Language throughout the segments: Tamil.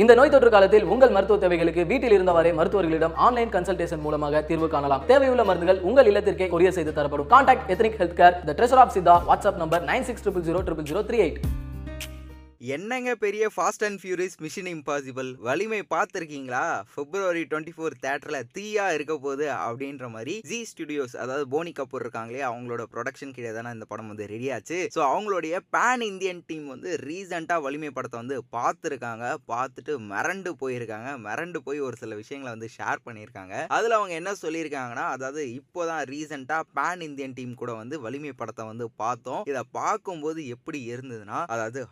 இந்த நோய் தொற்று காலத்தில் உங்கள் மருத்துவ தேவைகளுக்கு வீட்டில் இருந்தவாறே மருத்துவர்களிடம் ஆன்லைன் கன்சல்டேஷன் மூலமாக தீர்வு காணலாம். தேவையுள்ள மருந்துகள் உங்கள் இல்லத்திற்கே கொரியர் செய்து தரப்படும். Contact ethnic health care the treasure of Siddha WhatsApp number nine six triple zero triple zero three eight என்னங்க பெரிய fast and furious mission impossible Valimai பார்த்துருக்கீங்களா? பிப்ரவரி டுவெண்ட்டி ஃபோர் தேட்டரில் தீயா இருக்க போகுது அப்படின்ற மாதிரி ஜி ஸ்டுடியோஸ் அதாவது போனி கபூர் இருக்காங்களே அவங்களோட ப்ரொடக்ஷன் கீழே தானே இந்த படம் வந்து ரெடி ஆச்சு. ஸோ அவங்களுடைய பேன் இந்தியன் டீம் வந்து ரீசெண்டாக வலிமை படத்தை வந்து பார்த்துருக்காங்க. பார்த்துட்டு மிரண்டு போயிருக்காங்க. மிரண்டு போய் ஒரு சில விஷயங்களை வந்து ஷேர் பண்ணியிருக்காங்க. அதில் அவங்க என்ன சொல்லியிருக்காங்கன்னா அதாவது இப்போ தான் ரீசெண்டாக பேன் இந்தியன் டீம் கூட வந்து வலிமை படத்தை வந்து பார்த்தோம். இதை பார்க்கும்போது எப்படி இருந்ததுன்னா அதாவது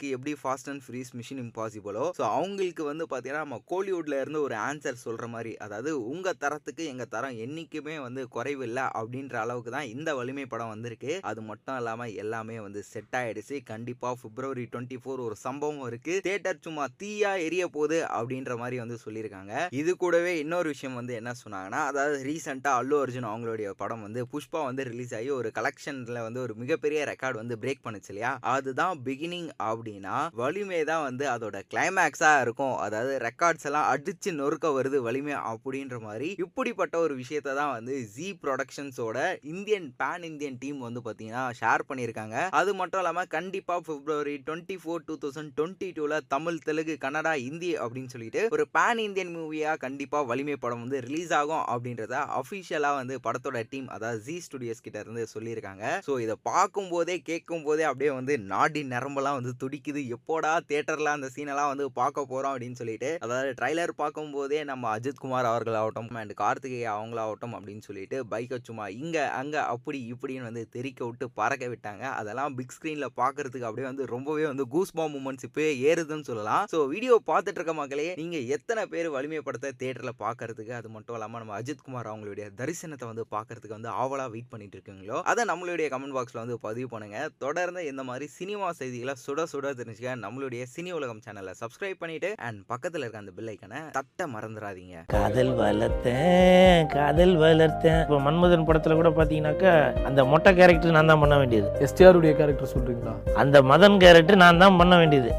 ஹாலிவுட்டுக்கு எப்படி ஃபாஸ்ட் அண்ட் ஃப்ரீஸ் மிஷின் இம்பாசிபிளோ ஸோ அவங்களுக்கு வந்து பார்த்தீங்கன்னா நம்ம கோலிவுட்ல இருந்து ஒரு ஆன்சர் சொல்ற மாதிரி அதாவது உங்க தரத்துக்கு எங்க தரம் என்னைக்குமே வந்து குறைவில்லை அப்படின்ற அளவுக்கு தான் இந்த வலிமை படம் வந்திருக்கு. அது மட்டும் இல்லாம எல்லாமே வந்து செட் ஆயிடுச்சு. கண்டிப்பா பிப்ரவரி டுவெண்ட்டி ஃபோர் ஒரு சம்பவம் இருக்கு. தியேட்டர் சும்மா தீயா எரிய போகுது அப்படின்ற மாதிரி வந்து சொல்லியிருக்காங்க. இது கூடவே இன்னொரு விஷயம் வந்து என்ன சொன்னாங்கன்னா அதாவது ரீசெண்டாக அல்லு அர்ஜுன் அவங்களுடைய படம் வந்து புஷ்பா வந்து ரிலீஸ் ஆகி ஒரு கலெக்ஷன்ல வந்து ஒரு மிகப்பெரிய ரெக்கார்டு வந்து பிரேக் பண்ணுச்சு இல்லையா? அதுதான் பிகினிங் அப்படி அப்படின்னா வலிமை தான் வந்து அதோட கிளைமேக்ஸாக இருக்கும். அதாவது ரெக்கார்ட்ஸ் எல்லாம் அடிச்சு நொறுக்க வருது வலிமை அப்படின்ற மாதிரி இப்படிப்பட்ட ஒரு விஷயத்தை தான் வந்து ஜி ப்ரொடக்ஷன்ஸோட இந்தியன் பேன் இந்தியன் டீம் வந்து பார்த்தீங்கன்னா ஷேர் பண்ணியிருக்காங்க. அது மட்டும் இல்லாமல் கண்டிப்பாக பிப்ரவரி twenty four two thousand twenty டூவில் தமிழ் தெலுங்கு கன்னடா இந்தி அப்படின்னு சொல்லிட்டு ஒரு பேன் இந்தியன் மூவியாக கண்டிப்பாக வலிமை படம் வந்து ரிலீஸ் ஆகும் அப்படின்றத அஃபிஷியலாக வந்து படத்தோட டீம் அதாவது ஜி ஸ்டுடியோஸ் கிட்ட இருந்து சொல்லியிருக்காங்க. ஸோ இதை பார்க்கும் போதே கேட்கும் போதே அப்படியே வந்து நாடி நரம்பெல்லாம் வந்து துடிக்குது எப்போடா தேட்டரில் அந்த சீனெல்லாம் வந்து பார்க்க போகிறோம் அப்படின்னு சொல்லிட்டு அதாவது ட்ரைலர் பார்க்கும்போதே நம்ம அஜித் குமார் அவர்கள் ஆகட்டும் அண்ட் கார்த்திகை அவங்களாகட்டும் அப்படின்னு சொல்லிட்டு பைக்கை சும்மா இங்கே அங்கே அப்படி இப்படின்னு வந்து தெறிக்க விட்டு பறக்க விட்டாங்க. அதெல்லாம் பிக் ஸ்க்ரீனில் பார்க்கறதுக்கு அப்படியே வந்து ரொம்பவே வந்து கூஸ் பாம் மூமெண்ட்ஸ் இப்போயே ஏறுதுன்னு சொல்லலாம். ஸோ வீடியோ பார்த்துட்டு இருக்க மக்களே நீங்கள் எத்தனை பேர் வலிமைப்படுத்த தேட்டரில் பார்க்கறதுக்கு அது மட்டும் இல்லாமல் நம்ம அஜித் குமார் அவங்களுடைய தரிசனத்தை வந்து பார்க்கறதுக்கு வந்து ஆவலாக வெயிட் பண்ணிட்டு இருக்கீங்களோ அதை நம்மளுடைய கமெண்ட் பாக்ஸில் வந்து பதிவு பண்ணுங்க. தொடர்ந்து இந்த மாதிரி சினிமா செய்திகளை சுட சுட தெரிஞ்சுக்க நம்மளுடைய சினி உலகம் சேனலை சப்ஸ்கிரைப் பண்ணிட்டு அண்ட் பக்கத்துல இருக்க அந்த பில் ஐக்கனை தட்ட மறந்துடாதீங்க. காதல் வளர்த்தேன் காதல் வளர்த்தேன். இப்போ மன்மதன் படத்துல கூட பாத்தீங்கன்னாக்கா அந்த மொட்டை கேரக்டர் நான் தான் பண்ண வேண்டியது. எஸ்டிஆருடைய கேரக்டர் சொல்றீங்களா? அந்த மதன் கேரக்டர் நான் தான் பண்ண வேண்டியது.